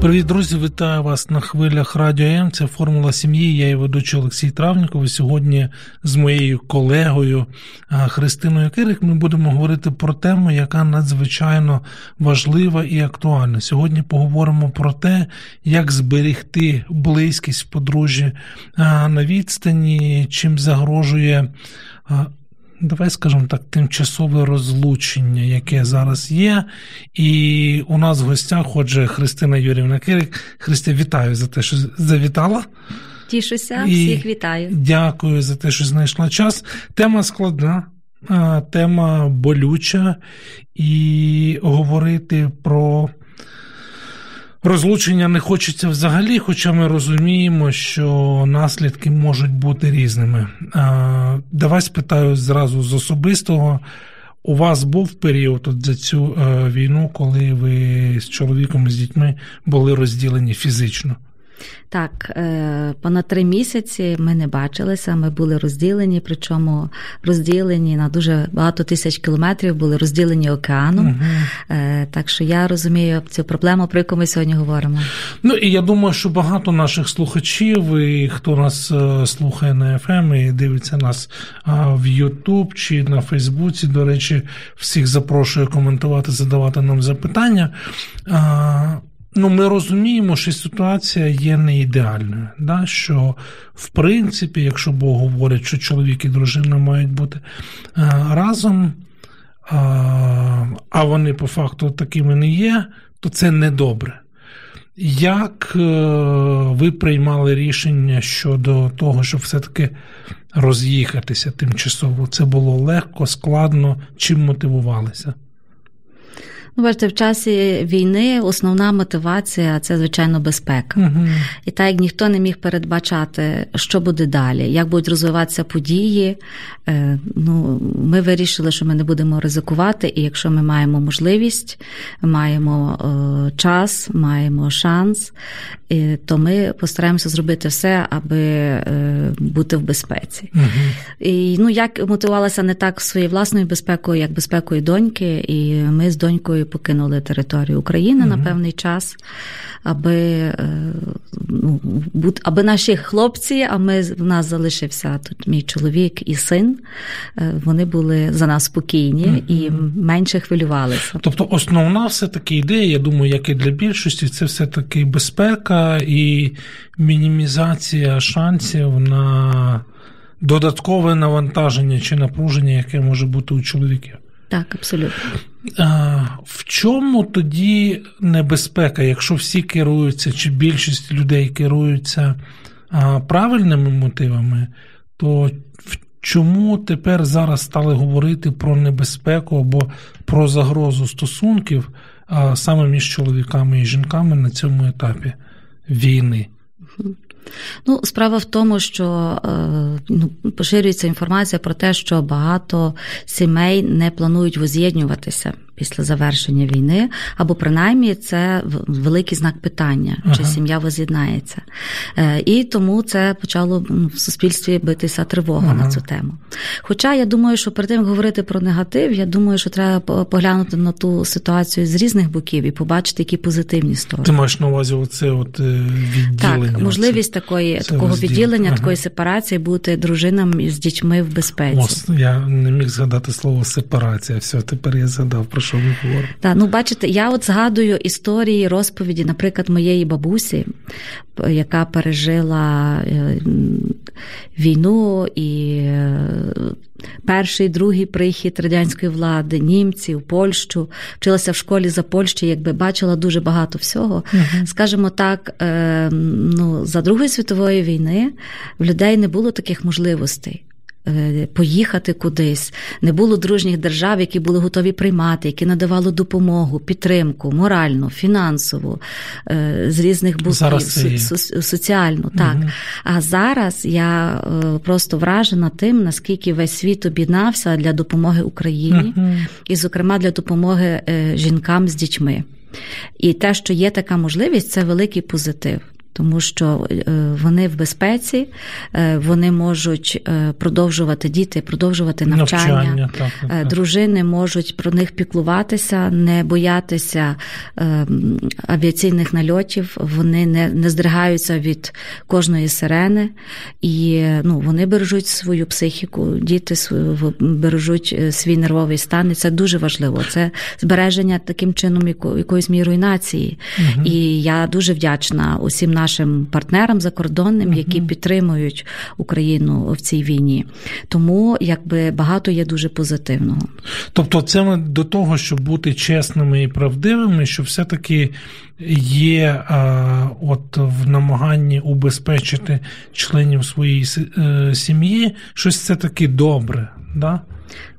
Привіт, друзі! Вітаю вас на хвилях Радіо М. Це формула сім'ї. Я і ведучий Олексій Травніков. І Сьогодні з моєю колегою Христиною Кирик ми будемо говорити про тему, яка надзвичайно важлива і актуальна. Сьогодні поговоримо про те, як зберегти близькість в подружжі на відстані, чим загрожує давай скажемо так, тимчасове розлучення, яке зараз є. І у нас в гостях, отже, Христина Юрівна Кирик. Христя, вітаю за те, що завітала. Тішуся, всіх вітаю. Дякую за те, що знайшла час. Тема складна. Тема болюча, і говорити про Розлучення не хочеться взагалі, хоча ми розуміємо, що наслідки можуть бути різними. Давай спитаю зразу з особистого. У вас був період от за цю е, війну, коли ви з чоловіком і з дітьми були розділені фізично? Так, е, понад три місяці ми не бачилися, ми були розділені, причому розділені на дуже багато тисяч кілометрів, були розділені океаном. Угу. Так що я розумію цю проблему, про яку ми сьогодні говоримо. Ну і я думаю, що багато наших слухачів, і хто нас е, слухає на FM і дивиться нас в YouTube чи на Фейсбуці, до речі, всіх запрошую коментувати, задавати нам запитання. Ну, ми розуміємо, що ситуація є не ідеальною. Да? Що, в принципі, якщо Бог говорить, що чоловік і дружина мають бути е, разом, а, а вони по факту такими не є, то це недобре. Як е, ви приймали рішення щодо того, щоб все-таки роз'їхатися тимчасово? Це було легко, складно, чим мотивувалися? Ну, бачите, в часі війни основна мотивація це, звичайно, безпека. Угу. І так як ніхто не міг передбачати, що буде далі, як будуть розвиватися події. Е, ну, Ми вирішили, що ми не будемо ризикувати, і якщо ми маємо можливість, маємо е, час, маємо шанс, то ми постараємося зробити все, аби е, бути в безпеці. Угу. І ну, як мотивувалася не так своєю власною безпекою, як безпекою доньки, і ми з донькою покинули територію України угу. на певний час, аби е, аби наші хлопці, а ми в нас залишився тут мій чоловік і син. Е, вони були за нас спокійні і менше хвилювалися. Тобто, основна все таки ідея, я думаю, як і для більшості, це все таки безпека і мінімізація шансів на додаткове навантаження чи напруження, яке може бути у чоловіків. Так, абсолютно. В чому тоді небезпека, якщо всі керуються, чи більшість людей керуються правильними мотивами, то чому тепер зараз стали говорити про небезпеку або про загрозу стосунків саме між чоловіками і жінками на цьому етапі війни? Ну, справа в тому, що е, ну, поширюється інформація про те, що багато сімей не планують воз'єднуватися після завершення війни, або принаймні це великий знак питання, ага. чи сім'я воз'єднається. Е, і тому це почало в суспільстві битися тривога ага. на цю тему. Хоча я думаю, що перед тим як говорити про негатив, я думаю, що треба поглянути на ту ситуацію з різних боків і побачити, які позитивні сторони. Ти маєш на увазі оце от е, відділення? Так, можливість це, такої це такого розділ. відділення, ага. такої сепарації бути дружинам з дітьми в безпеці. О, я не міг згадати слово сепарація. Все, тепер я згадав про що ви говорите. Так, ну бачите, я от згадую історії розповіді, наприклад, моєї бабусі, яка пережила е, війну і е, перший, другий прихід радянської влади, німців, Польщу, вчилася в школі за Польщі, якби бачила дуже багато всього. uh Скажімо так, е, ну за Другої світової війни в людей не було таких можливостей. Е, поїхати кудись. Не було дружніх держав, які були готові приймати, які надавали допомогу, підтримку, моральну, фінансову, е, з різних боків, Зараз со- со- соціальну. Так. Мгм. А зараз я е, просто вражена тим, наскільки весь світ об'єднався для допомоги Україні, Мгм. і, зокрема, для допомоги жінкам з дітьми. І те, що є така можливість, це великий позитив. Тому що е, вони в безпеці, е, вони можуть е, продовжувати діти, продовжувати навчання. Навчання, так, так. Дружини можуть про них піклуватися, не боятися авіаційних нальотів. Вони не, не здригаються від кожної сирени, і ну, вони бережуть свою психіку, діти бережуть свій нервовий стан. І це дуже важливо. Це збереження таким чином яко- якоїсь мірою нації. І я дуже вдячна усім нашим партнерам закордонним, які підтримують Україну в цій війні. Тому якби багато є дуже позитивного. Тобто, це ми до того, щоб бути чесними і правдивими, що все-таки є а, от в намаганні убезпечити членів своєї е, сім'ї щось це таки добре. Да?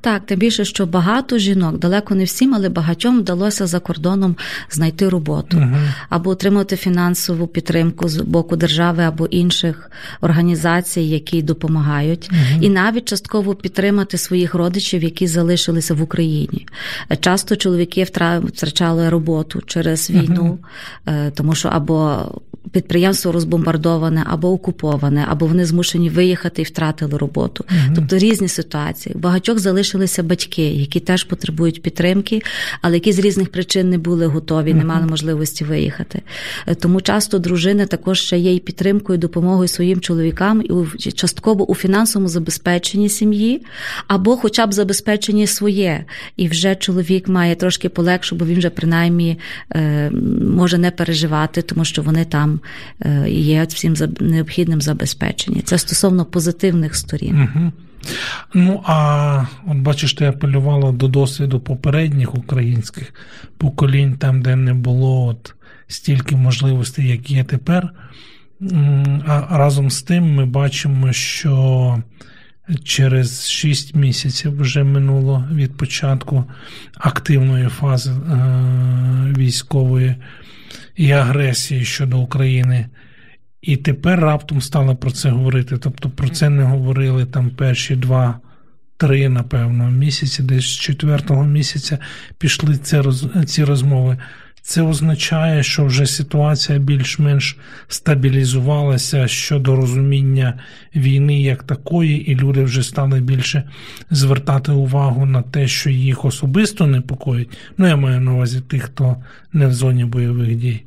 Так, тим більше, що багато жінок, далеко не всім, але багатьом вдалося за кордоном знайти роботу Угу. або отримати фінансову підтримку з боку держави або інших організацій, які допомагають, і навіть частково підтримати своїх родичів, які залишилися в Україні. Часто чоловіки втра- втрачали роботу через війну, е, тому що або підприємство розбомбардоване, або окуповане, або вони змушені виїхати і втратили роботу. Тобто різні ситуації. У залишилися батьки, які теж потребують підтримки, але які з різних причин не були готові, не мали можливості виїхати. Е, Тому часто дружини також ще є і підтримкою, і допомогою своїм чоловікам і частково у фінансовому забезпеченні сім'ї, або хоча б забезпеченні своє. І вже чоловік має трошки полегше, бо він вже принаймні е, може не переживати, тому що вони там е, є всім необхідним забезпечені. Це стосовно позитивних сторін. Угу. Ну, а от бачиш, ти апелювала до досвіду попередніх українських поколінь, там, де не було от стільки можливостей, як є тепер. А разом з тим ми бачимо, що через 6 місяців вже минуло від початку активної фази е, військової і агресії щодо України. І тепер раптом стали про це говорити. Тобто про це не говорили там перші два, три, напевно, місяці, десь з четвертого місяця пішли ці, роз- ці розмови. Це означає, що вже ситуація більш-менш стабілізувалася щодо розуміння війни як такої, і люди вже стали більше звертати увагу на те, що їх особисто непокоїть. Ну, я маю на увазі тих, хто не в зоні бойових дій.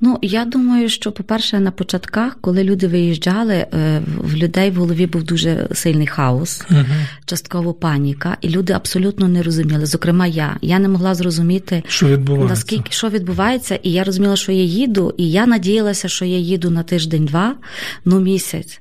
Ну, я думаю, що, по-перше, на початках, коли люди виїжджали, е, в людей в голові був дуже сильний хаос, Угу. частково паніка, і люди абсолютно не розуміли. Зокрема, я. Я не могла зрозуміти. Що відбувається? Наскільки що відбувається, і я розуміла, що я їду, і я надіялася, що я їду на тиждень-два, ну місяць.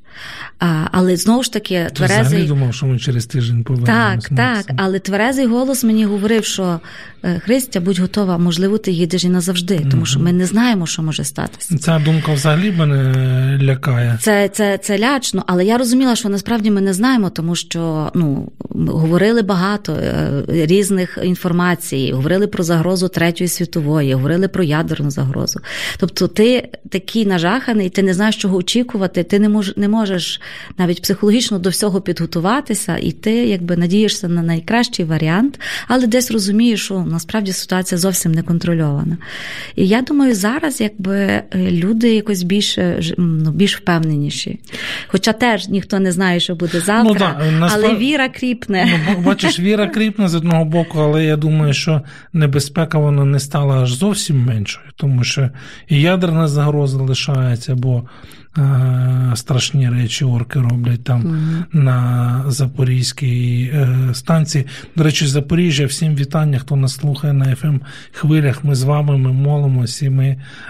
А, але знову ж таки, Ти взагалі думав, що ми через тиждень повернемось. Так, так, це- але тверезий голос мені говорив, що е, Христя, будь готова, можливо, ти їдеш і назавжди, тому що ми не знаємо, що може статися. Ця думка взагалі мене лякає. Це, це, це лячно, але я розуміла, що насправді ми не знаємо, тому що ну говорили багато е, різних інформацій, говорили про загрозу третьої світової, говорили про ядерну загрозу. Тобто, ти такий нажаханий, ти не знаєш, чого очікувати, ти не мож, не можеш навіть психологічно до всього підготуватися, і ти якби надієшся на найкращий варіант, але десь розумієш, що насправді ситуація зовсім не контрольована. І я думаю, зараз якби е, люди якось більш, е, ну, більш впевненіші. Хоча теж ніхто не знає, що буде завтра, Ну, да, насправ- але віра кріпне. Ну, бачиш, віра кріпне з одного боку, але я думаю, що небезпека вона не стала аж зовсім меншою, тому що і ядерна загроза лишається, бо е, страшні речі орки роблять там на Запорізькій е, станції. До речі, Запоріжжя, всім вітання, хто нас слухає на fm хвилях. Ми з вами, ми молимось і ми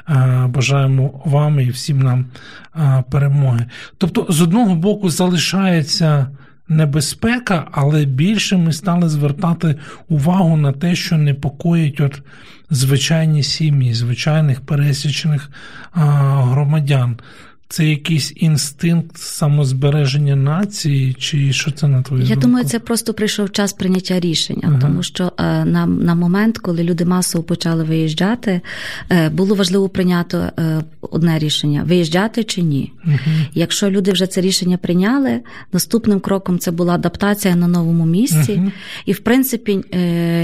е, бажаємо вам і всім нам е, перемоги. Тобто, з одного боку, залишається небезпека, але більше ми стали звертати увагу на те, що непокоїть от звичайні сім'ї, звичайних пересічних а, громадян. Це якийсь інстинкт самозбереження нації, чи що це на твою Я думку? думаю, це просто прийшов час прийняття рішення, ага. тому що е, на на момент, коли люди масово почали виїжджати, е, було важливо прийняти е, одне рішення: виїжджати чи ні. Угу. Якщо люди вже це рішення прийняли, наступним кроком це була адаптація на новому місці, угу. і в принципі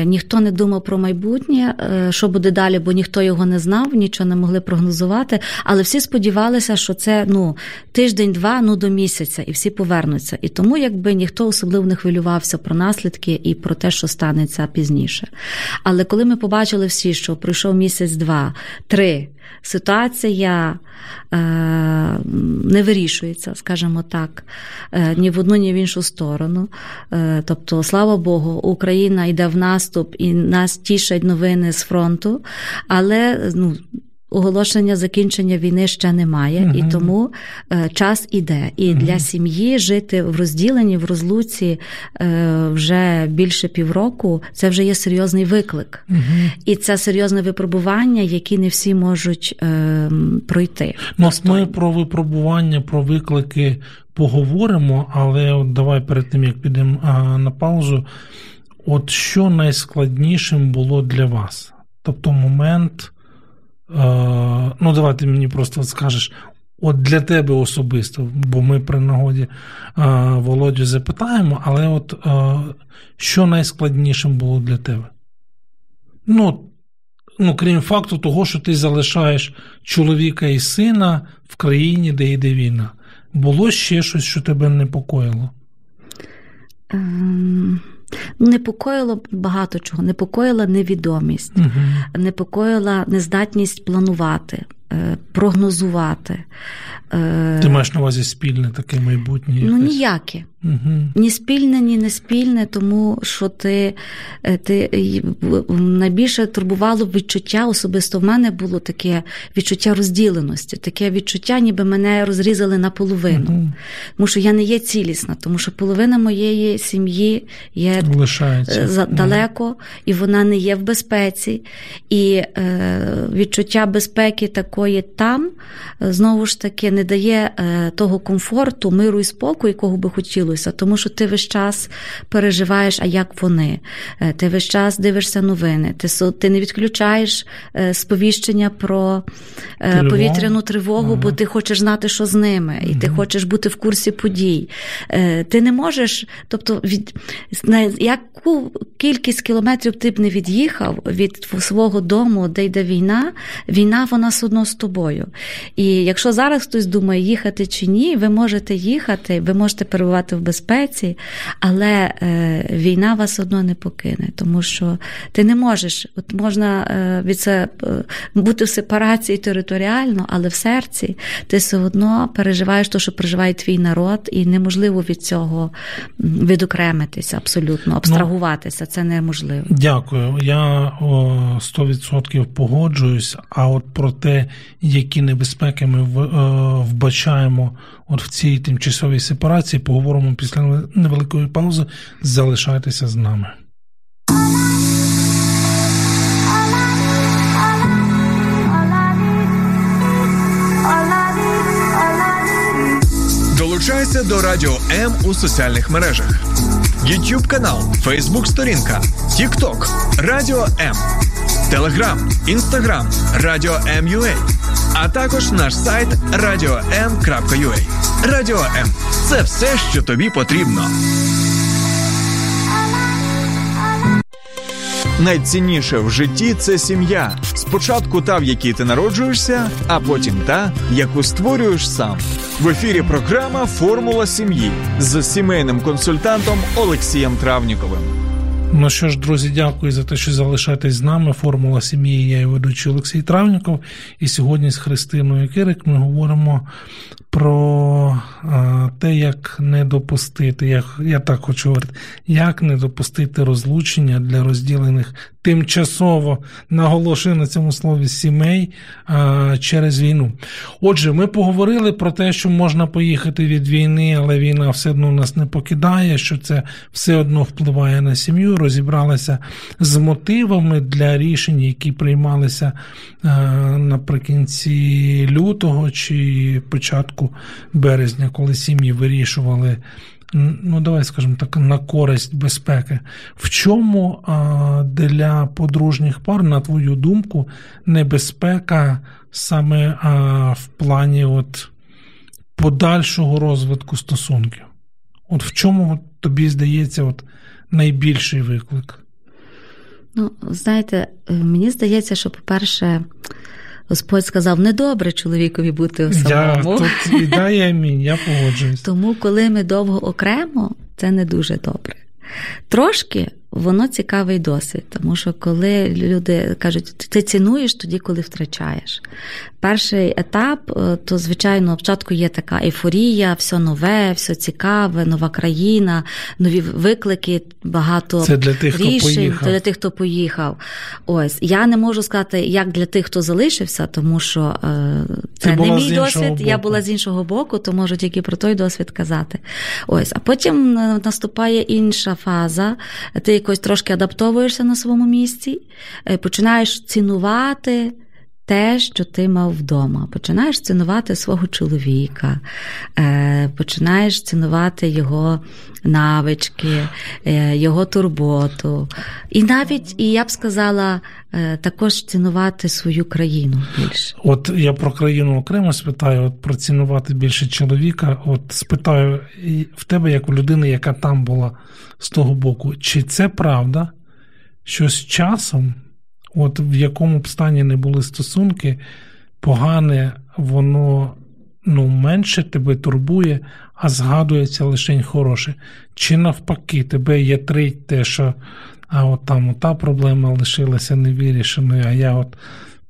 ніхто не думав про майбутнє, що буде далі, бо ніхто його не знав, нічого не могли прогнозувати. Але всі сподівалися, що це ну тиждень-два, ну до місяця, і всі повернуться. І тому, якби ніхто особливо не хвилювався про наслідки і про те, що станеться пізніше. Але коли ми побачили всі, що пройшов місяць, два, три, ситуація е, не вирішується, скажімо так, е, ні в одну, ні в іншу сторону. Е, тобто, слава Богу, Україна йде в наступ і нас тішать новини з фронту, але ну. Оголошення закінчення війни ще немає, угу. і тому е, час іде. І угу. для сім'ї жити в розділенні, в розлуці е, вже більше півроку це вже є серйозний виклик. Угу. І це серйозне випробування, які не всі можуть е, пройти. Ну, ми про випробування, про виклики поговоримо, але от давай перед тим як підемо на паузу. От що найскладнішим було для вас? Тобто момент. Ну, давай ти мені просто скажеш, от для тебе особисто, бо ми при нагоді е, Володю запитаємо, але от е, що найскладнішим було для тебе? Ну, ну, крім факту того, що ти залишаєш чоловіка і сина в країні, де йде війна. Було ще щось, що тебе непокоїло? Um... Непокоїло багато чого, непокоїла невідомість, угу. непокоїла нездатність планувати, е, прогнозувати. Е, Ти маєш на увазі спільне таке майбутнє? Ну, ніяке. Угу. Ні спільне, ні не спільне, тому що ти е, ти найбільше турбувало відчуття, особисто в мене було таке відчуття розділеності, таке відчуття, ніби мене розрізали наполовину. Угу. Тому що я не є цілісна, тому що половина моєї сім'ї є Лишається. далеко, угу. і вона не є в безпеці. І е, відчуття безпеки такої там знову ж таки не дає е, того комфорту, миру і спокою, якого би хотілося, тому що ти весь час переживаєш, а як вони. Е, ти весь час дивишся новини, ти ти не відключаєш е, сповіщення про Тривога. повітряну тривогу, ага. бо ти хочеш знати, що з ними, і ага. ти хочеш бути в курсі подій. Ти не можеш, тобто, від яку кількість кілометрів ти б не від'їхав від свого дому, де йде війна, війна вона все одно з тобою. І якщо зараз хтось думає, їхати чи ні, ви можете їхати, ви можете перебувати в безпеці, але е, війна вас одно не покине, тому що ти не можеш, от можна е, від це е, бути в сепарації територіально, але в серці ти все одно переживаєш те, що переживає твій народ, і неможливо від цього відокремитися абсолютно, абстрагуватися. Це неможливо. Дякую. Я о, 100% погоджуюсь. А от про те, які небезпеки ми вбачаємо от в цій тимчасовій сепарації, поговоримо після невеликої паузи. Залишайтеся з нами. Долучайся до Радіо М у соціальних мережах: YouTube канал, Facebook сторінка, TikTok, Радіо М, Телеграм, Інстаграм, Радіо М.Ю.А. а також наш сайт radio.m.ua. Радіо М це все, що тобі потрібно. Найцінніше в житті це сім'я. Спочатку та, в якій ти народжуєшся, а потім та, яку створюєш сам. В ефірі програма Формула сім'ї з сімейним консультантом Олексієм Травніковим. Ну що ж, друзі, дякую за те, що залишаєтесь з нами. Формула сім'ї. Я і ведучий Олексій Травніков. І сьогодні з Христиною Кирик ми говоримо про те, як не допустити, як я так хочу говорити, як не допустити розлучення для розділених тимчасово наголошую на цьому слові сімей а, через війну. Отже, ми поговорили про те, що можна поїхати від війни, але війна все одно нас не покидає, що це все одно впливає на сім'ю. Розібралися з мотивами для рішень, які приймалися а, наприкінці лютого чи початку березня, коли сім'ї вирішували ну давай скажемо так, на користь безпеки. В чому для подружніх пар, на твою думку, небезпека саме в плані от подальшого розвитку стосунків? От в чому тобі здається от найбільший виклик? Ну, знаєте, мені здається, що, по-перше, Господь сказав, недобре чоловікові бути самому. Я тут і дає амінь, я погоджуюсь. Тому, коли ми довго окремо, це не дуже добре. Трошки воно цікавий досвід, тому що коли люди кажуть, ти цінуєш тоді, коли втрачаєш. Перший етап, е, то, звичайно, спочатку є така ейфорія, все нове, все цікаве, нова країна, нові виклики, багато Це для тих, рішень хто поїхав. для тих, хто поїхав. Ось я не можу сказати, як для тих, хто залишився, тому що е, це не мій досвід. боку. Я була з іншого боку, то можу тільки про той досвід казати. Ось, а потім е, наступає інша фаза. Ти якось трошки адаптовуєшся на своєму місці, е, починаєш цінувати. Те, що ти мав вдома, починаєш цінувати свого чоловіка, е, починаєш цінувати його навички, е, його турботу. І навіть, і я б сказала, е, також цінувати свою країну більше. От я про країну окремо спитаю, от про цінувати більше чоловіка. От спитаю в тебе, як у людини, яка там була з того боку, чи це правда, що з часом, от в якому б стані не були стосунки, погане воно ну, менше тебе турбує, а згадується лише хороше. Чи навпаки, тебе є три те, що а от там та проблема лишилася невирішеною, а я от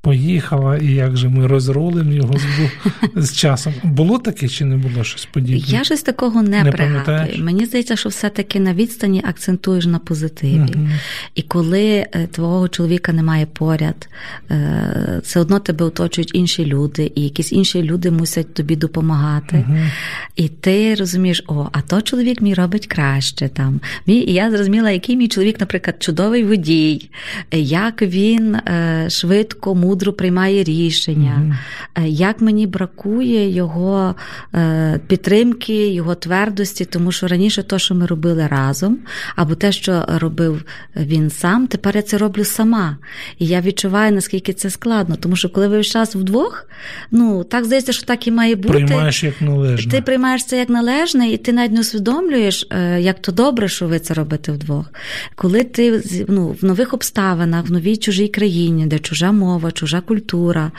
поїхала, і як же ми розрулимо його з, з часом. Було таке чи не було щось подібне? Я щось такого не, Не пригадую. Мені здається, що все-таки на відстані акцентуєш на позитиві. Мгм. І коли е, твого чоловіка немає поряд, е, все одно тебе оточують інші люди, і якісь інші люди мусять тобі допомагати. Мгм. І ти розумієш, о, а то чоловік мій робить краще там. І я зрозуміла, який мій чоловік, наприклад, чудовий водій, як він е, швидко, мудро приймає рішення, е, як мені бракує його е, підтримки, його твердості, тому що раніше то, що ми робили разом, або те, що робив він сам, тепер я це роблю сама. І я відчуваю, наскільки це складно, тому що коли ви весь час вдвох, ну так здається, що так і має бути. Приймаєш як належне. Ти приймаєш це як належне, і ти навіть не усвідомлюєш, е, як то добре, що ви це робите вдвох. Коли ти ну, в нових обставинах, в новій чужій країні, де чужа мова, чужа культура,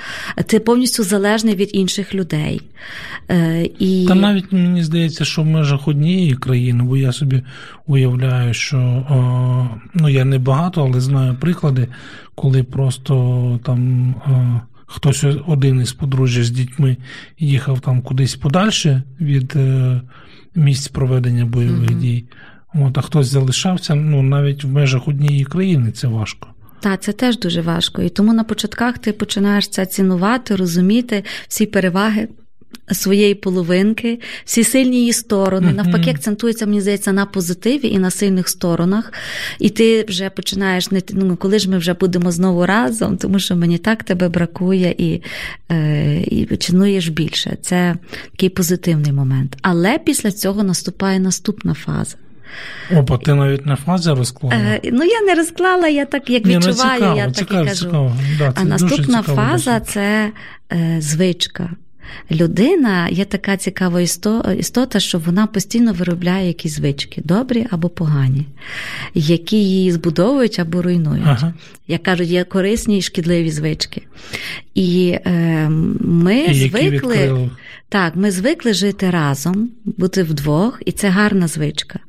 ти повністю залежний від інших людей. Е, І... Та навіть мені здається, що в межах однієї країни, бо я собі уявляю, що ну я не багато, але знаю приклади, коли просто там хтось один із подружжя з дітьми їхав там кудись подальше від е, місць проведення бойових Мгм. дій. От, а хтось залишався, ну навіть в межах однієї країни це важко. Так, це теж дуже важко. І тому на початках ти починаєш це цінувати, розуміти всі переваги. Своєї половинки, всі сильні її сторони. Мгм. Навпаки, акцентується, мені здається, на позитиві і на сильних сторонах. І ти вже починаєш не ну, коли ж ми вже будемо знову разом, тому що мені так тебе бракує і, е, і цінуєш більше. Це такий позитивний момент. Але після цього наступає наступна фаза. Опа, ти навіть на фази розклала. Е, ну я не розклала, я так як Ні, ну, відчуваю, цікаво, я так цікаво, і кажу. цікаво. Да, А наступна фаза це е, звичка. Людина є така цікава істота, що вона постійно виробляє якісь звички, добрі або погані, які її збудовують або руйнують. Ага. Як кажуть, є корисні і шкідливі звички. І е, ми І звикли. Так, ми звикли жити разом, бути вдвох, і це гарна звичка.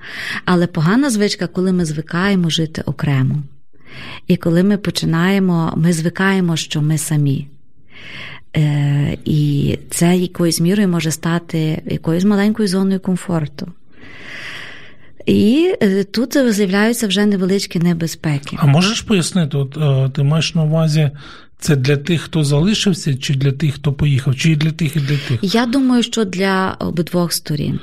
Але погана звичка, коли ми звикаємо жити окремо. І коли ми починаємо, ми звикаємо, що ми самі. Е, і це якоюсь мірою може стати якоюсь маленькою зоною комфорту. І е, тут з'являються вже невеличкі небезпеки. А можеш пояснити, от е, ти маєш на увазі це для тих, хто залишився, чи для тих, хто поїхав, чи для тих, і для тих? Я думаю, що для обидвох сторін.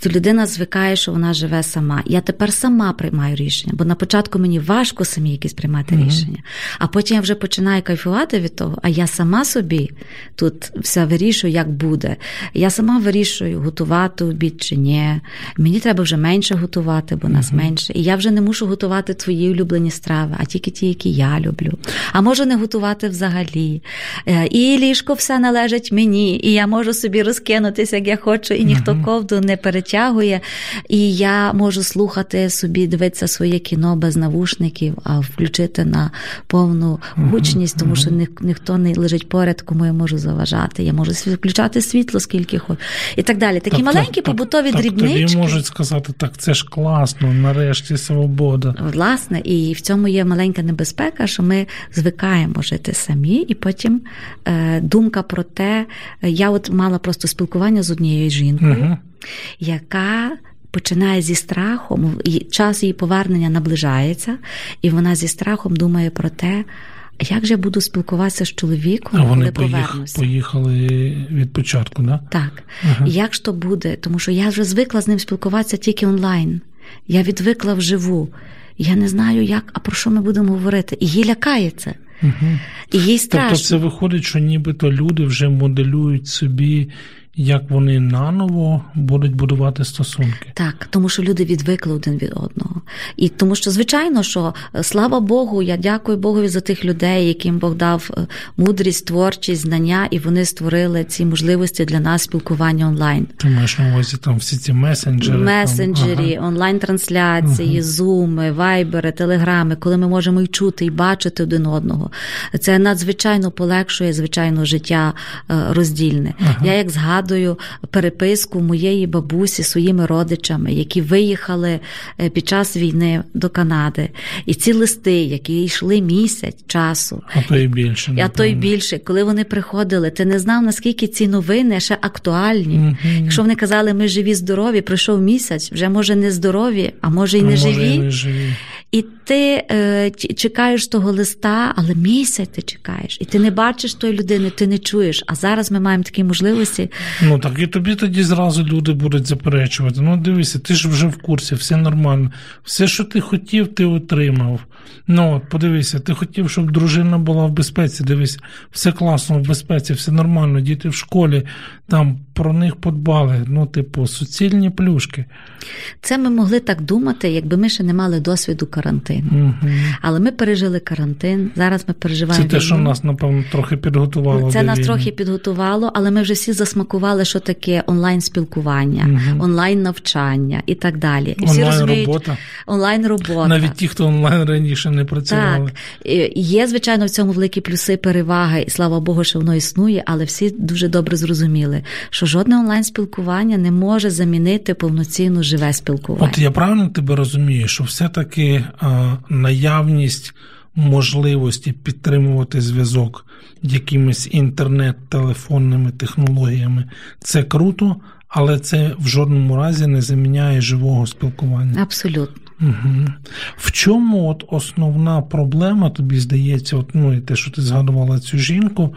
То людина звикає, що вона живе сама. Я тепер сама приймаю рішення, бо на початку мені важко самі якісь приймати mm рішення. А потім я вже починаю кайфувати від того, а я сама собі тут все вирішую, як буде. Я сама вирішую, готувати обід чи ні. Мені треба вже менше готувати, бо нас mm менше. І я вже не мушу готувати твої улюблені страви, а тільки ті, які я люблю. А можу не готувати взагалі. Е, і ліжко все належить мені, і я можу собі розкинутися, як я хочу, і ніхто uh-huh. ковду не перетягує. І я можу слухати собі, дивитися своє кіно без навушників, а включити на повну гучність, тому що ні, ніхто не лежить поряд, кому я можу заважати. Я можу включати світло, скільки хочу. І так далі. Такі так, маленькі так, побутові так, дрібнички. Тобі можуть сказати, так це ж класно, нарешті свобода. Власне, і в цьому є маленька небезпека, що ми звикаємо жити самі, і потім е, думка про те, я от мала просто спілкування з однією жінкою, угу. яка. Починає зі страхом, час її повернення наближається, і вона зі страхом думає про те, як же я буду спілкуватися з чоловіком, а вони коли поїх, повернуся. поїхали від початку, да? так? Ага. Як ж то буде? Тому що я вже звикла з ним спілкуватися тільки онлайн. Я відвикла вживу. Я не знаю, як, а про що ми будемо говорити. І їй лякає це. Угу. І їй страшно. Тобто це виходить, що нібито люди вже моделюють собі як вони наново будуть будувати стосунки. Так, тому що люди відвикли один від одного. І тому що, звичайно, що е, слава Богу, я дякую Богові за тих людей, яким Бог дав е, мудрість, творчість, знання, і вони створили ці можливості для нас спілкування онлайн. Ти маєш на увазі там всі ці месенджери? Месенджері, ага. онлайн-трансляції, ага. зуми, вайбери, телеграми, коли ми можемо і чути, і бачити один одного. Це надзвичайно полегшує, звичайно, життя е, роздільне. Ага. Я як згадую, згадую переписку моєї бабусі своїми родичами, які виїхали е, під час війни до Канади. І ці листи, які йшли місяць часу, а то й більше. А то й більше, коли вони приходили, ти не знав, наскільки ці новини ще актуальні. mm Якщо вони казали, ми живі, здорові, пройшов місяць, вже може не здорові, а може й не, може, живі. І не живі. І ти е, чекаєш того листа, але місяць ти чекаєш, і ти не бачиш тої людини, ти не чуєш. А зараз ми маємо такі можливості. Ну так і тобі тоді зразу люди будуть заперечувати. Ну дивися, ти ж вже в курсі, все нормально. Все, що ти хотів, ти отримав. Ну от подивися, ти хотів, щоб дружина була в безпеці. Дивись, все класно в безпеці, все нормально. Діти в школі там про них подбали. Ну, типу, суцільні плюшки. Це ми могли так думати, якби ми ще не мали досвіду карантину. Угу. Але ми пережили карантин. Зараз ми переживаємо. Це те, що нас, напевно, трохи підготувало. Це нас війни. трохи підготувало, але ми вже всі засмакували, що таке онлайн-спілкування, угу. онлайн-навчання і так далі. І всі розуміють, онлайн-робота. Навіть ті, хто онлайн раніше не працювали. Так. Є, звичайно, в цьому великі плюси, переваги, і слава Богу, що воно існує, але всі дуже добре зрозуміли, що жодне онлайн-спілкування не може замінити повноцінну живе спілкування. От я правильно тебе розумію, що все-таки а, наявність можливості підтримувати зв'язок якимись інтернет-телефонними технологіями це круто, але це в жодному разі не заміняє живого спілкування. Абсолютно. Угу. В чому от основна проблема, тобі здається, от, ну і те, що ти згадувала цю жінку,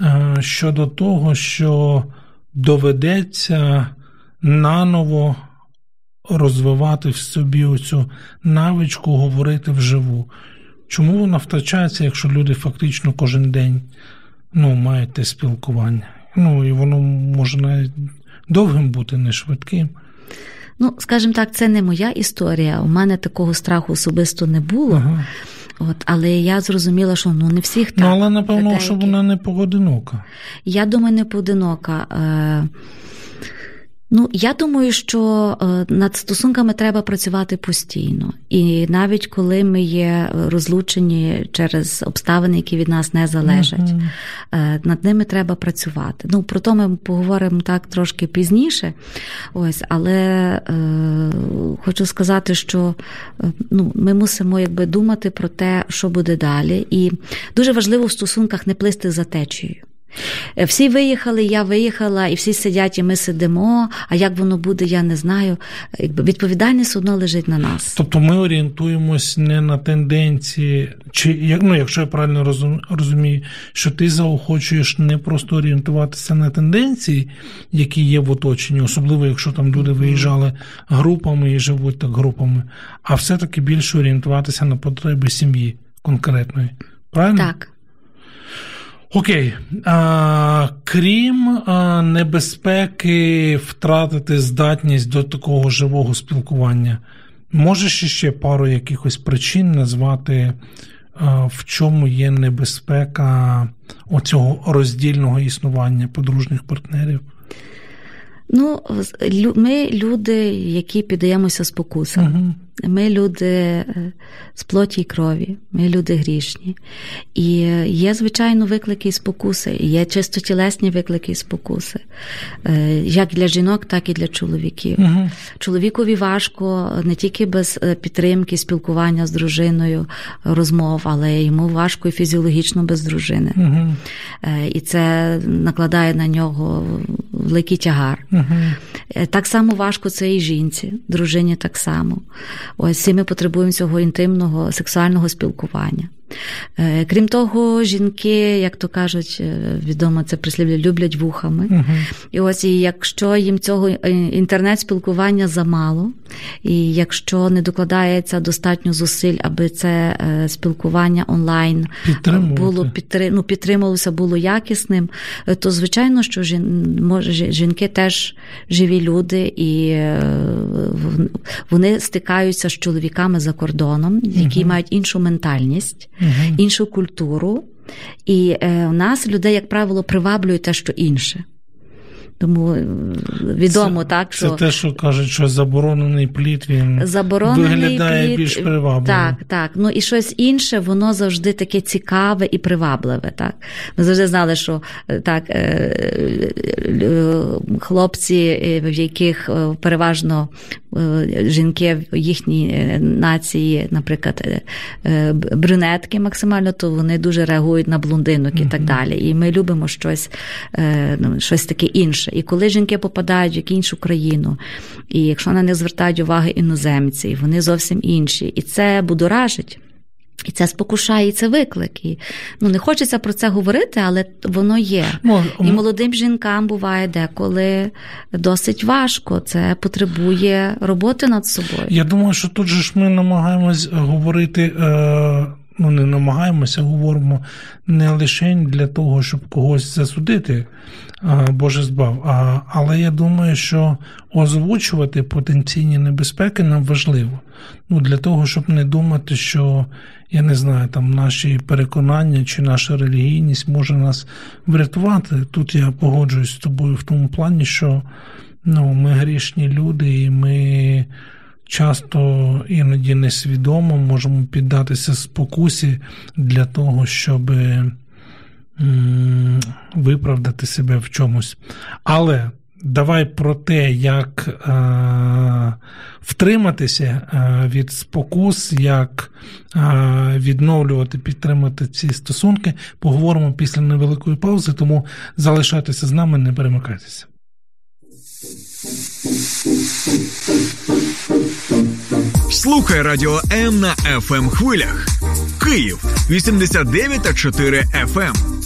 е, щодо того, що доведеться наново розвивати в собі оцю навичку говорити вживу. Чому вона втрачається, якщо люди фактично кожен день ну, мають те спілкування? Ну і воно може навіть довгим бути, не швидким. Ну, скажімо так, це не моя історія. У мене такого страху особисто не було. Ага. От, Але я зрозуміла, що ну не всіх так. Ну, але напевно, що вона не поодинока. Я думаю, не поодинока. Е, Ну, я думаю, що е, над стосунками треба працювати постійно, і навіть коли ми є розлучені через обставини, які від нас не залежать, uh-huh. над ними треба працювати. Ну про то ми поговоримо так трошки пізніше. Ось, але е, хочу сказати, що ну, ми мусимо якби думати про те, що буде далі, і дуже важливо в стосунках не плисти за течією. Е, Всі виїхали, я виїхала, і всі сидять, і ми сидимо. А як воно буде, я не знаю. Відповідальність одно лежить на нас. Тобто ми орієнтуємось не на тенденції, чи ну, якщо я правильно розумію, що ти заохочуєш не просто орієнтуватися на тенденції, які є в оточенні, особливо якщо там люди виїжджали групами і живуть так групами, а все-таки більше орієнтуватися на потреби сім'ї конкретної. Правильно? Так. Окей. А, крім а, небезпеки втратити здатність до такого живого спілкування, можеш ще пару якихось причин назвати, а, в чому є небезпека оцього роздільного існування подружніх партнерів? Ну, ми люди, які піддаємося спокусам. Угу. Ми люди е, з плоті й крові, ми люди грішні. І е, є, звичайно, виклики і спокуси, і є чисто тілесні виклики і спокуси, Е, як для жінок, так і для чоловіків. Угу. Чоловікові важко не тільки без підтримки, спілкування з дружиною, розмов, але йому важко і фізіологічно без дружини. Угу. І це накладає на нього великий тягар. Е, Так само важко це і жінці, дружині так само. Ось всі ми потребуємо цього інтимного сексуального спілкування. Е, Крім того, жінки, як то кажуть, е, відомо це прислів'я, люблять вухами. Угу. І ось і якщо їм цього інтернет-спілкування замало, і якщо не докладається достатньо зусиль, аби це спілкування онлайн було ну, підтримувалося, було якісним, то звичайно, що жін, жінки теж живі люди, і е, вони стикаються з чоловіками за кордоном, які угу. мають іншу ментальність, Угу. іншу культуру. І е, у нас людей, як правило, приваблює те, що інше. Тому е, відомо це, так, що Це те, що кажуть, що заборонений плід він заборонений виглядає плід, більш привабливо. Так, так. Ну і щось інше, воно завжди таке цікаве і привабливе. Так. Ми завжди знали, що е, так, е, хлопці, в яких переважно жінки в їхній е, нації, наприклад, е, е, брюнетки максимально, то вони дуже реагують на блондинок і так далі. І ми любимо щось, е, ну, щось таке інше. І коли жінки попадають в якусь іншу країну, і якщо на них звертають уваги іноземці, вони зовсім інші, і це будоражить. І це спокушає, і це виклик. І, ну, не хочеться про це говорити, але воно є. Ну, І молодим жінкам буває деколи досить важко. Це потребує роботи над собою. Я думаю, що тут же ж ми намагаємось говорити, е, ну не намагаємося, говоримо не лише для того, щоб когось засудити, е, Боже збав. А, але я думаю, що озвучувати потенційні небезпеки нам важливо. Ну, для того, щоб не думати, що я не знаю, там наші переконання чи наша релігійність може нас врятувати. Тут я погоджуюсь з тобою в тому плані, що ну, ми грішні люди, і ми часто іноді несвідомо можемо піддатися спокусі для того, щоб виправдати себе в чомусь. Але давай про те, як е, втриматися е, від спокус, як е, відновлювати, підтримати ці стосунки, поговоримо після невеликої паузи, тому залишайтеся з нами, не перемикайтеся. Слухай радіо М на fm хвилях. Київ 89 та 4 FM.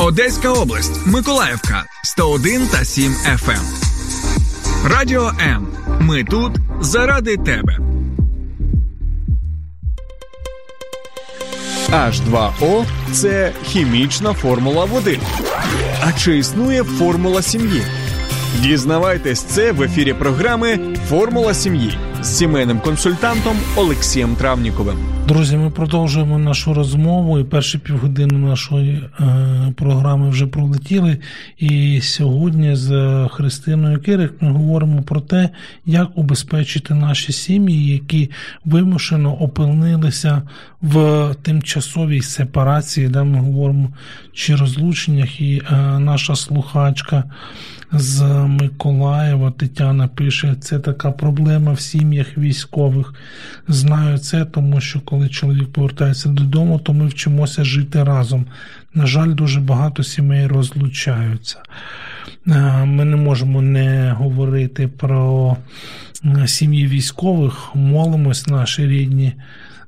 Одеська область, Миколаївка 101 та 7 FM. Радіо М. Ми тут заради тебе. H2O – це хімічна формула води. А чи існує формула сім'ї? Дізнавайтесь це в ефірі програми Формула сім'ї з сімейним консультантом Олексієм Травніковим. Друзі, ми продовжуємо нашу розмову, і перші півгодини нашої е, програми вже пролетіли. І сьогодні з Христиною Кирик ми говоримо про те, як убезпечити наші сім'ї, які вимушено опинилися в тимчасовій сепарації, де ми говоримо чи розлученнях, і е, наша слухачка з Миколаєва Тетяна пише: це така проблема в сім'ях військових. Знаю це, тому що коли чоловік повертається додому, то ми вчимося жити разом. На жаль, дуже багато сімей розлучаються. Е, ми не можемо не говорити про е, сім'ї військових, молимось наші рідні.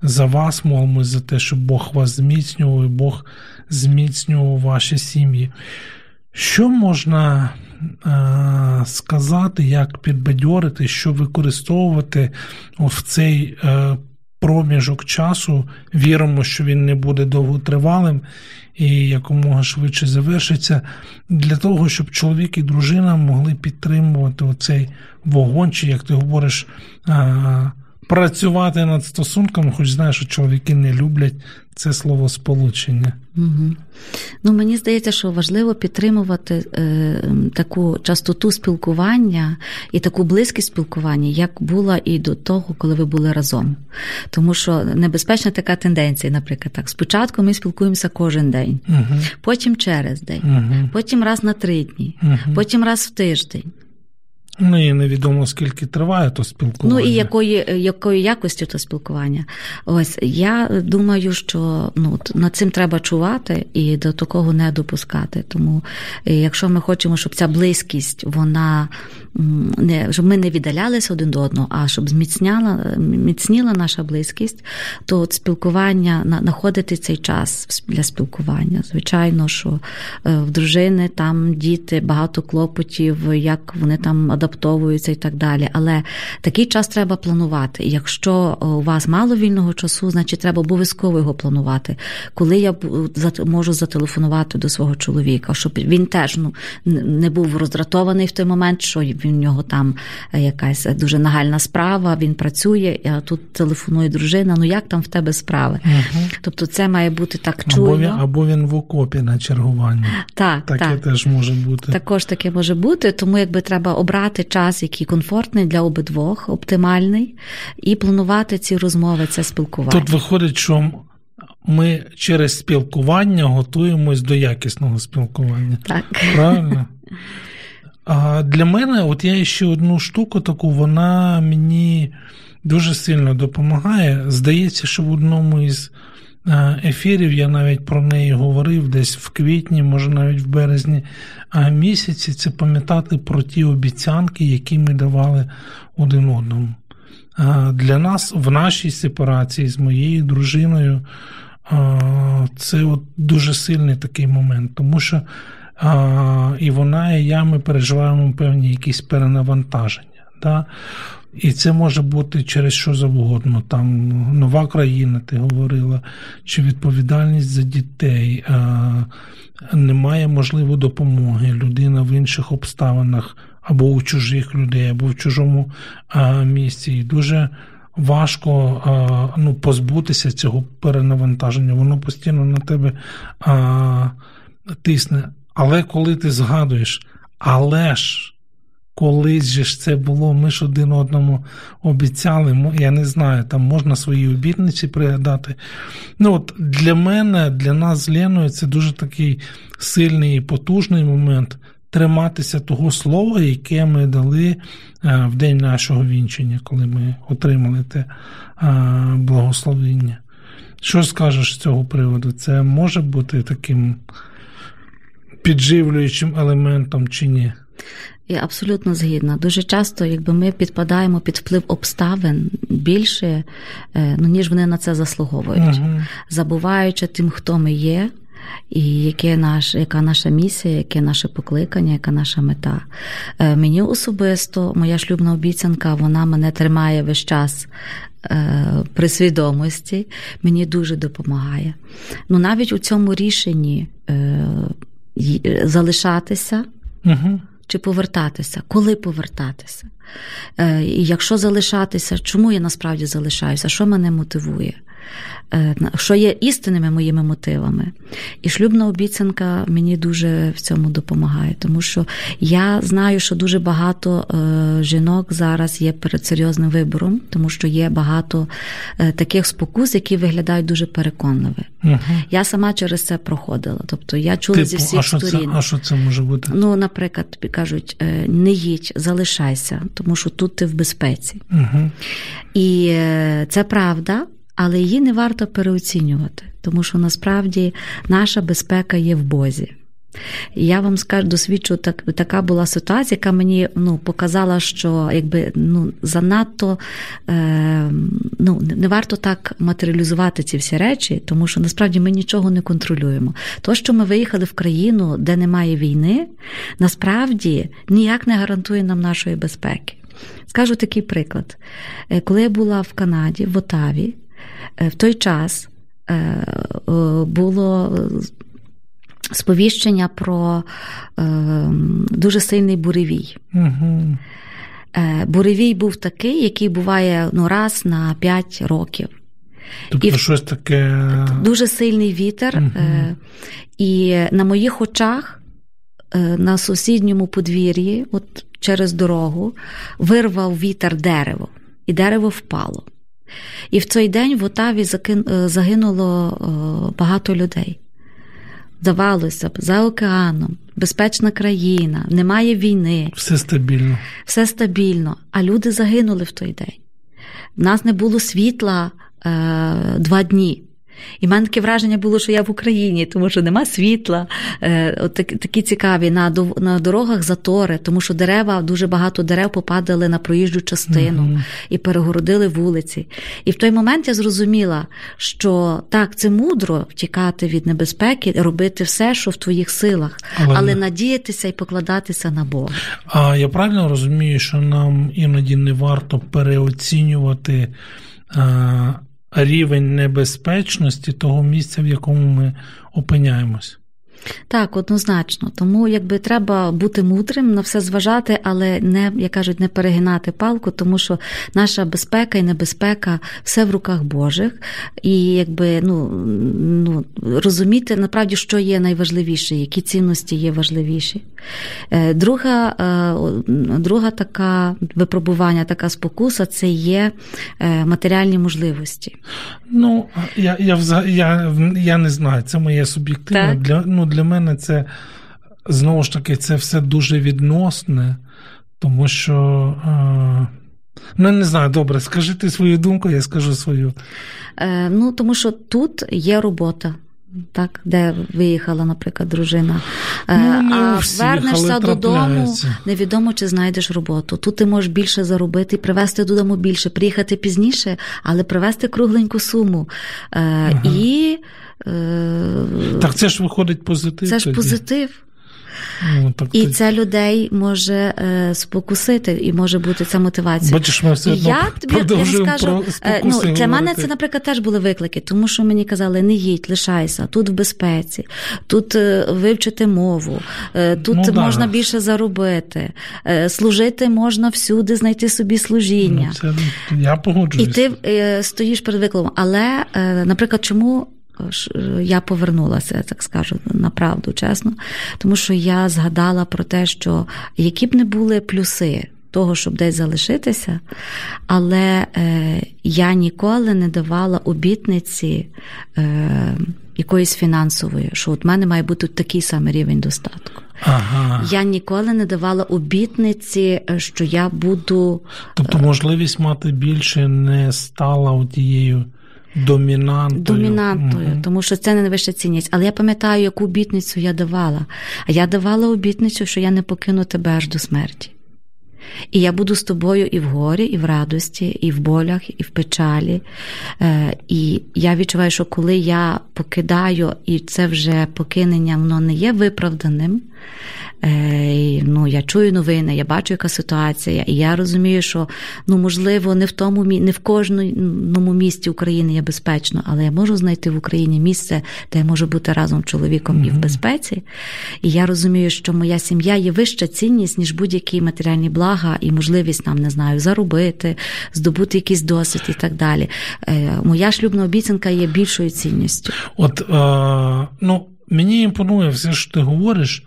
За вас молимось за те, щоб Бог вас зміцнював і Бог зміцнював ваші сім'ї. Що можна е, сказати, як підбадьорити, що використовувати в цей е, проміжок часу? Віримо, що він не буде довготривалим і якомога швидше завершиться, для того, щоб чоловік і дружина могли підтримувати оцей вогонь, чи, як ти говориш, е, працювати над стосунками, хоч знаєш, що чоловіки не люблять це слово сполучення. Угу. Ну, Мені здається, що важливо підтримувати е, таку частоту спілкування і таку близькість спілкування, як була і до того, коли ви були разом. Тому що небезпечна така тенденція, наприклад, так. Спочатку ми спілкуємося кожен день, угу. потім через день, угу. потім раз на три дні, потім раз в тиждень. Ну і невідомо скільки триває то спілкування. Ну і якої якої якості то спілкування. Ось я думаю, що ну над цим треба чувати і до такого не допускати. Тому е, якщо ми хочемо, щоб ця близькість, вона не щоб ми не віддалялися один до одного, а щоб зміцняла міцніла наша близькість, то от спілкування знаходити цей час для спілкування. Звичайно, що е, в дружини там діти багато клопотів, як вони там адаптовуються і так далі. Але такий час треба планувати. якщо у вас мало вільного часу, значить треба обов'язково його планувати. Коли я можу зателефонувати до свого чоловіка, щоб він теж ну не був роздратований в той момент, що в нього там е, якась дуже нагальна справа, він працює, а тут телефонує дружина. Ну як там в тебе справи? Угу. Тобто, це має бути так чуйно. Або він, або він в окопі на чергуванні. Так, таке так. теж може бути. Також таке може бути, тому якби треба обрати час, який комфортний для обидвох, оптимальний, і планувати ці розмови, це спілкування. Тут виходить, що. Ми через спілкування готуємось до якісного спілкування. Так. Правильно? А Для мене, от я ще одну штуку таку, вона мені дуже сильно допомагає. Здається, що в одному із ефірів я навіть про неї говорив десь в квітні, може навіть в березні місяці, це пам'ятати про ті обіцянки, які ми давали один одному. Для нас в нашій сепарації з моєю дружиною це от дуже сильний такий момент, тому що і вона, і я ми переживаємо певні якісь перенавантаження. Да? І це може бути через що завгодно. Там нова країна, ти говорила, чи відповідальність за дітей, немає можливо допомоги, людина в інших обставинах, або у чужих людей, або в чужому місці. І дуже важко ну, позбутися цього перенавантаження. Воно постійно на тебе тисне. Але коли ти згадуєш, але ж колись же ж це було, ми ж один одному обіцяли, я не знаю, там можна свої обітниці пригадати. Ну от Для мене, для нас з Леною, це дуже такий сильний і потужний момент триматися того слова, яке ми дали е, в день нашого вінчення, коли ми отримали те е, благословення. Що скажеш з цього приводу? Це може бути таким підживлюючим елементом чи ні? Я абсолютно згідна. Дуже часто, якби ми підпадаємо під вплив обставин більше, е, ну ніж вони на це заслуговують, угу. забуваючи тим, хто ми є. І яке наш, яка наша місія, яке наше покликання, яка наша мета. Е, мені особисто, моя шлюбна обіцянка, вона мене тримає весь час е, при свідомості, мені дуже допомагає. Ну навіть у цьому рішенні залишатися. Угу. Чи повертатися, коли повертатися. Е, І якщо залишатися, чому я насправді залишаюся, що мене мотивує? Е, що є істинними моїми мотивами. І шлюбна обіцянка мені дуже в цьому допомагає, тому що я знаю, що дуже багато е, жінок зараз є перед серйозним вибором, тому що є багато е, таких спокус, які виглядають дуже переконливо. Угу. Я сама через це проходила. Тобто я чула типу, зі всіх а що сторін. Це, а що це може бути? Ну, наприклад, тобі кажуть, не їдь, залишайся, тому що тут ти в безпеці. Угу. І це правда. Але її не варто переоцінювати, тому що насправді наша безпека є в Бозі. Я вам скажу, досвідчу, так, така була ситуація, яка мені ну, показала, що якби ну, занадто е, ну, не варто так матеріалізувати ці всі речі, тому що насправді ми нічого не контролюємо. То, що ми виїхали в країну, де немає війни, насправді ніяк не гарантує нам нашої безпеки. Скажу такий приклад. Коли я була в Канаді, в Отаві, в той час було сповіщення про дуже сильний буревій. Угу. Буревій був такий, який буває ну, раз на 5 років. Тобто і щось таке. Дуже сильний вітер. Угу. І на моїх очах на сусідньому подвір'ї, от через дорогу, вирвав вітер дерево, і дерево впало. І в цей день в Отаві загинуло багато людей. Здавалося б, за океаном, безпечна країна, немає війни. Все стабільно. Все стабільно. А люди загинули в той день. В нас не було світла е, два дні. І в мене таке враження було, що я в Україні, тому що нема світла, от такі цікаві на на дорогах затори, тому що дерева, дуже багато дерев попадали на проїжджу частину mm-hmm. і перегородили вулиці. І в той момент я зрозуміла, що так, це мудро втікати від небезпеки, робити все, що в твоїх силах, але, але надіятися і покладатися на Бога. А я правильно розумію, що нам іноді не варто переоцінювати. А рівень небезпечності того місця, в якому ми опиняємось. Так, однозначно. Тому якби треба бути мудрим, на все зважати, але не, як кажуть, не перегинати палку, тому що наша безпека і небезпека все в руках Божих. І якби ну, ну розуміти насправді, що є найважливіше, які цінності є важливіші. Друга, друга така випробування, така спокуса це є матеріальні можливості. Ну, я я, я, я не знаю, це моє суб'єктивне. Для, ну, для мене це знову ж таки це все дуже відносне, тому що. Е, Ну, не знаю, добре, скажи ти свою думку, я скажу свою. Е, Ну, тому що тут є робота, так, де виїхала, наприклад, дружина. Ну, а вернешся додому, невідомо, чи знайдеш роботу. Тут ти можеш більше заробити, привезти додому більше, приїхати пізніше, але привезти кругленьку суму. Е, ага. І так це ж виходить позитив. Це ж тоді. позитив. Ну, так і це людей може е, спокусити, і може бути ця мотивація. Бачиш, ми все одно я тобі я скажу, про е, ну, для мене це, наприклад, теж були виклики, тому що мені казали, не їдь, лишайся, тут в безпеці, тут е, вивчити мову, е, тут Ну, да. можна більше заробити, служити можна всюди, знайти собі служіння. Ну, це, я І ти е, стоїш перед викликом. Але, е, наприклад, чому я повернулася, так скажу на правду, чесно, тому що я згадала про те, що які б не були плюси того, щоб десь залишитися, але е, я ніколи не давала обітниці е, якоїсь фінансової, що от в мене має бути такий самий рівень достатку. Ага. Я ніколи не давала обітниці, що я буду. Тобто можливість мати більше не стала тією домінантою. Домінантою, Угу. тому що це не найвища цінність. Але я пам'ятаю, яку обітницю я давала. А я давала обітницю, що я не покину тебе аж до смерті. І я буду з тобою і в горі, і в радості, і в болях, і в печалі. Е, І я відчуваю, що коли я покидаю, і це вже покинення, воно не є виправданим. Е, ну, Я чую новини, я бачу, яка ситуація, і я розумію, що ну, можливо, не в тому не в кожному місті України є безпечно, але я можу знайти в Україні місце, де я можу бути разом з чоловіком mm-hmm. і в безпеці. І я розумію, що моя сім'я є вища цінність, ніж будь-які матеріальні блага і можливість нам не знаю заробити, здобути якийсь досвід і так далі. Е, моя шлюбна обіцянка є більшою цінністю. От е, ну мені імпонує все, що ти говориш.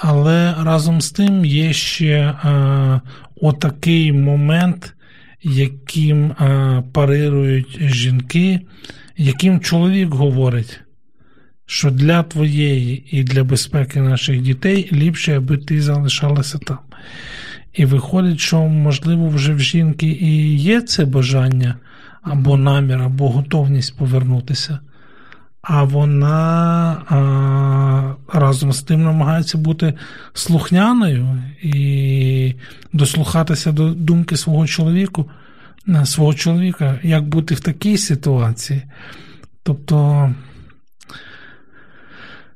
Але разом з тим є ще е, отакий момент, яким парирують жінки, яким чоловік говорить, що для твоєї і для безпеки наших дітей ліпше, аби ти залишалася там. І виходить, що, можливо, вже в жінки і є це бажання або намір, або готовність повернутися а вона а, разом з тим намагається бути слухняною і дослухатися до думки свого чоловіку, е, свого чоловіка, як бути в такій ситуації. Тобто.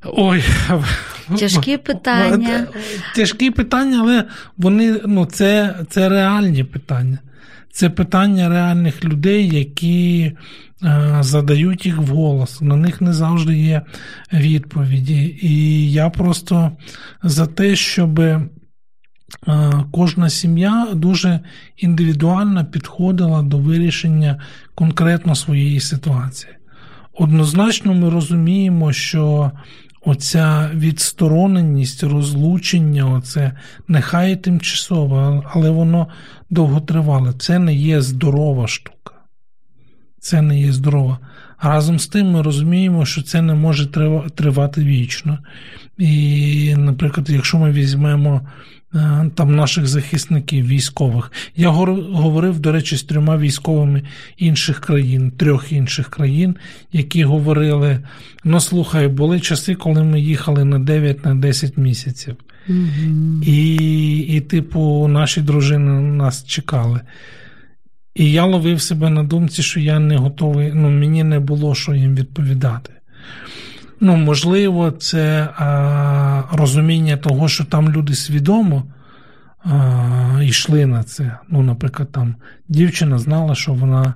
Ой, тяжкі питання. Тяжкі питання, але вони ну, це, це реальні питання. Це питання реальних людей, які е, задають їх вголос. На них не завжди є відповіді. І я просто за те, щоб е, кожна сім'я дуже індивідуально підходила до вирішення конкретно своєї ситуації. Однозначно, ми розуміємо, що оця відстороненість, розлучення, оце нехай тимчасове, але воно довготривале. Це не є здорова штука. Це не є здорова. А разом з тим ми розуміємо, що це не може тривати вічно. І, наприклад, якщо ми візьмемо там наших захисників військових, я говорив, до речі, з трьома військовими інших країн, трьох інших країн, які говорили: ну слухай, були часи, коли ми їхали на 9-10 місяців. Mm-hmm. І, і, типу, наші дружини нас чекали. І я ловив себе на думці, що я не готовий, ну, мені не було що їм відповідати. Ну, можливо, це а, розуміння того, що там люди свідомо а, йшли на це. Ну, наприклад, там дівчина знала, що вона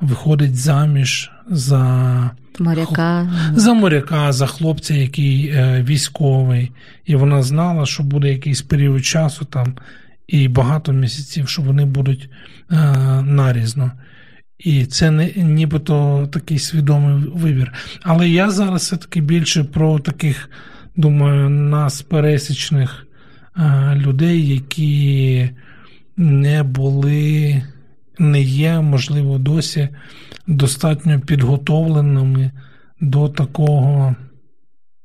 виходить заміж за моряка, за моряка, за хлопця, який е, військовий, і вона знала, що буде якийсь період часу там і багато місяців, що вони будуть е, нарізно. І це не нібито такий свідомий вибір. Але я зараз все-таки більше про таких, думаю, нас пересічних е, людей, які не були, не є, можливо, досі достатньо підготовленими до такого,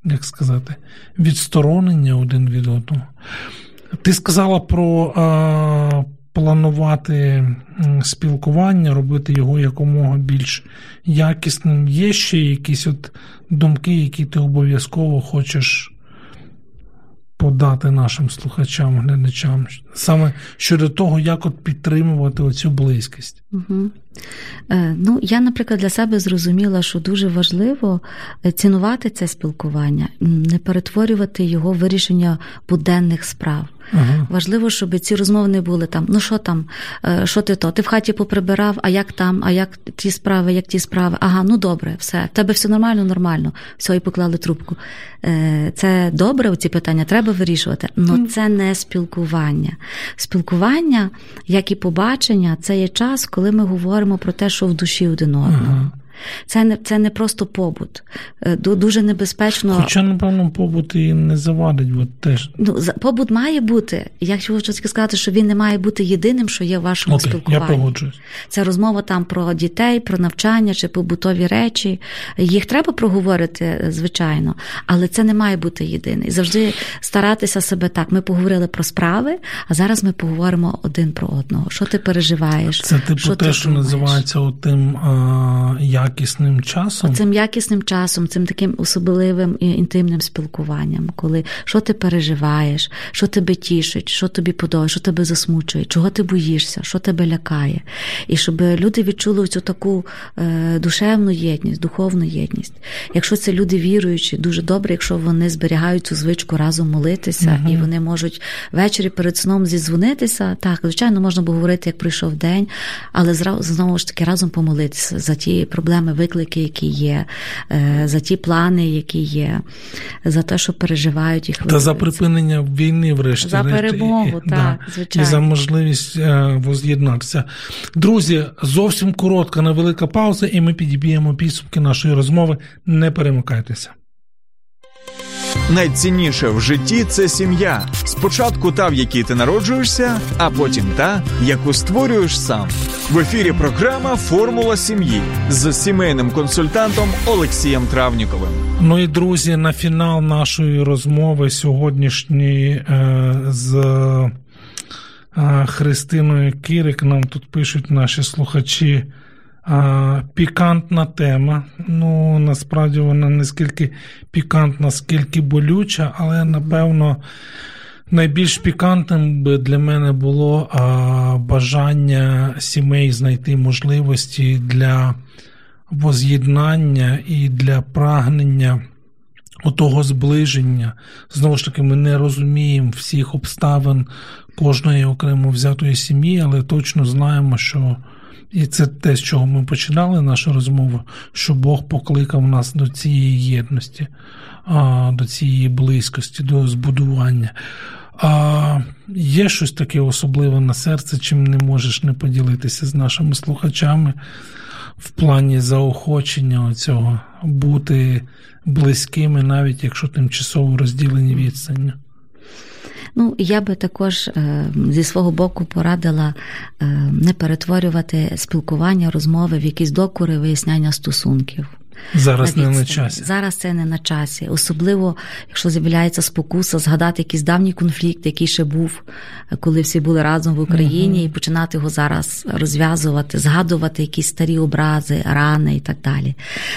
як сказати, відсторонення один від одного. Ти сказала про а, планувати спілкування, робити його якомога більш якісним. Є ще якісь от думки, які ти обов'язково хочеш подати нашим слухачам, глядачам, саме щодо того, як от підтримувати оцю близькість. Угу. Ну, Я, наприклад, для себе зрозуміла, що дуже важливо е, цінувати це спілкування, не перетворювати його в вирішення буденних справ. Ага. Важливо, щоб ці розмови не були там. Ну що там, е, що ти то? Ти в хаті поприбирав, а як там, а як ті справи, як ті справи? Ага, ну добре, все. В тебе все нормально, нормально. Все, і поклали трубку. Е, це добре, ці питання треба вирішувати. але це не спілкування. Спілкування, як і побачення, це є час, коли ми говоримо про те, що в душі один одного. Це не це не просто побут. Е, дуже небезпечно. Хоча, напевно, побут і не завадить, бо теж. Ну, побут має бути. Я хочу сказати, що він не має бути єдиним, що є в вашому Окей, спілкуванні. Я погоджуюсь. Це розмова там про дітей, про навчання чи побутові речі. Їх треба проговорити, звичайно, але це не має бути єдиний. Завжди старатися себе так. Ми поговорили про справи, а зараз ми поговоримо один про одного. Що ти переживаєш? Це типу що те, що називається тим, як якісним часом. Цим якісним часом, цим таким особливим і інтимним спілкуванням, коли що ти переживаєш, що тебе тішить, що тобі подобається, що тебе засмучує, чого ти боїшся, що тебе лякає. І щоб люди відчули цю таку е, душевну єдність, духовну єдність. Якщо це люди віруючі, дуже добре, якщо вони зберігають цю звичку разом молитися, угу. і вони можуть ввечері перед сном зідзвонитися. Так, звичайно, можна було говорити, як прийшов день, але знову ж таки разом помолитися за ті проблеми, виклики, які є, е, за ті плани, які є, за те, що переживають їх. Та за припинення війни, врешті. За перемогу, і, так, да, звичайно. І за можливість е, воз'єднатися. Друзі, зовсім коротка, невелика пауза, і ми підіб'ємо підсумки нашої розмови. Не перемикайтеся. Найцінніше в житті це сім'я. Спочатку та, в якій ти народжуєшся, а потім та, яку створюєш сам. В ефірі програма Формула сім'ї з сімейним консультантом Олексієм Травніковим. Ну і друзі, на фінал нашої розмови сьогоднішньої е, з е, Христиною Кирик нам тут пишуть наші слухачі. Пікантна тема. Ну, насправді вона не скільки пікантна, скільки болюча, але напевно найбільш пікантним би для мене було бажання сімей знайти можливості для воз'єднання і для прагнення того зближення. Знову ж таки, ми не розуміємо всіх обставин кожної окремо взятої сім'ї, але точно знаємо, що. І це те, з чого ми починали нашу розмову, що Бог покликав нас до цієї єдності, до цієї близькості, до збудування. А Є щось таке особливе на серце, чим не можеш не поділитися з нашими слухачами в плані заохочення цього бути близькими, навіть якщо тимчасово розділені відстані. Ну, я би також е, зі свого боку порадила е, не перетворювати спілкування, розмови в якісь докури виясняння стосунків. Зараз не на часі. Зараз це не на часі. Особливо, якщо з'являється спокуса, згадати якийсь давній конфлікт, який ще був, коли всі були разом в Україні, uh і починати його зараз розв'язувати, згадувати якісь старі образи, рани і так далі.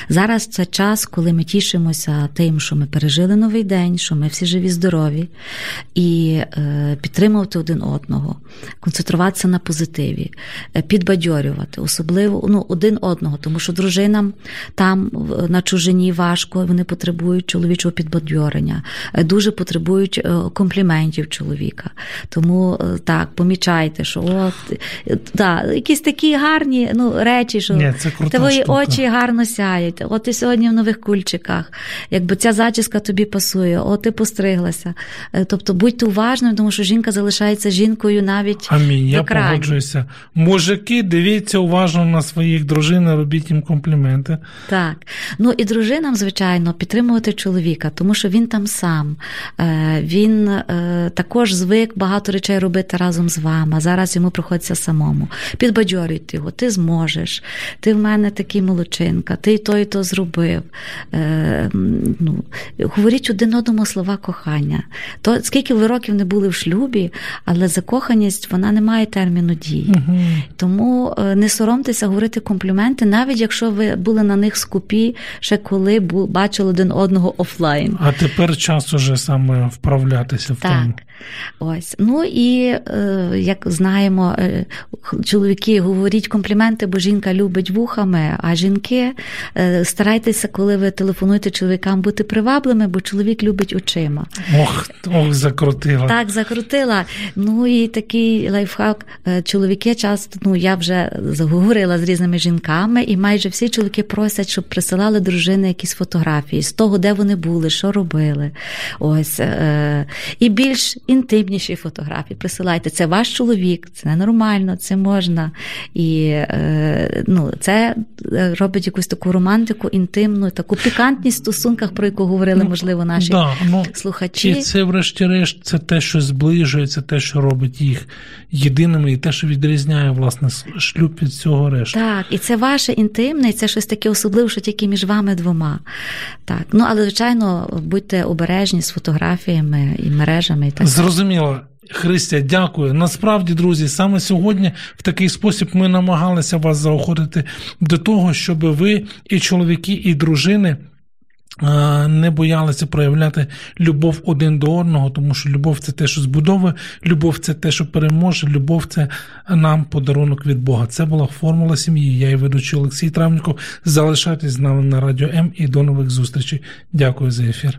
Зараз це час, коли ми тішимося тим, що ми пережили новий день, що ми всі живі, здорові, і е, підтримувати один одного, концентруватися на позитиві, е, підбадьорювати, особливо ну, один одного, тому що дружинам там на чужині важко, вони потребують чоловічого підбадьорення, е, дуже потребують е, компліментів чоловіка. Тому е, так, помічайте, що от да, якісь такі гарні ну, речі, що Ні, це твої штука. очі гарно сяють. От ти сьогодні в нових кульчиках, якби ця зачіска тобі пасує, от ти постриглася. Тобто будьте уважними, тому що жінка залишається жінкою навіть. Амінь. Я погоджуюся. Мужики, дивіться уважно на своїх дружин, робіть їм компліменти. Так. Ну і дружинам, звичайно, підтримувати чоловіка, тому що він там сам. Е, він е, також звик багато речей робити разом з вами. Зараз йому приходиться самому. Підбадьорюйте його, ти зможеш, ти в мене такий молодчинка, ти і то, і то зробив. Е, ну, Говоріть один одному слова кохання. То скільки ви років не були в шлюбі, але закоханість вона не має терміну дії. Угу. Тому не соромтеся говорити компліменти, навіть якщо ви були на них скупі скупі, ще коли бачили один одного офлайн. А тепер час уже саме вправлятися в так. тому. Ось. Ну і е, як знаємо, е, чоловіки говоріть компліменти, бо жінка любить вухами, а жінки е, старайтеся, коли ви телефонуєте чоловікам, бути привабливими, бо чоловік любить очима. Ох, ох, закрутила. Так, закрутила. Ну і такий лайфхак. Чоловіки часто, ну я вже заговорила з різними жінками, і майже всі чоловіки просять, щоб присилали дружини якісь фотографії з того, де вони були, що робили. Ось. І більш інтимніші фотографії. Присилайте. Це ваш чоловік, це ненормально, це можна. І е, ну, це е, робить якусь таку романтику, інтимну, таку пікантність в стосунках, про яку говорили, ну, можливо, наші да, ну, слухачі. І це, врешті-решт, це те, що зближує, це те, що робить їх єдиними, і те, що відрізняє власне шлюб від цього решту. Так, і це ваше інтимне, і це щось таке особливе, що тільки між вами двома. Так, ну але звичайно, будьте обережні з фотографіями і мережами і так. Зрозуміло. Христя, дякую. Насправді, друзі, саме сьогодні в такий спосіб ми намагалися вас заохотити до того, щоб ви і чоловіки, і дружини. е, Не боялися проявляти любов один до одного, тому що любов це те, що збудовує, любов це те, що переможе, любов це нам подарунок від Бога. Це була формула сім'ї. Я і ведучий Олексій Травніков. Залишайтесь з нами на радіо М і до нових зустрічей. Дякую за ефір.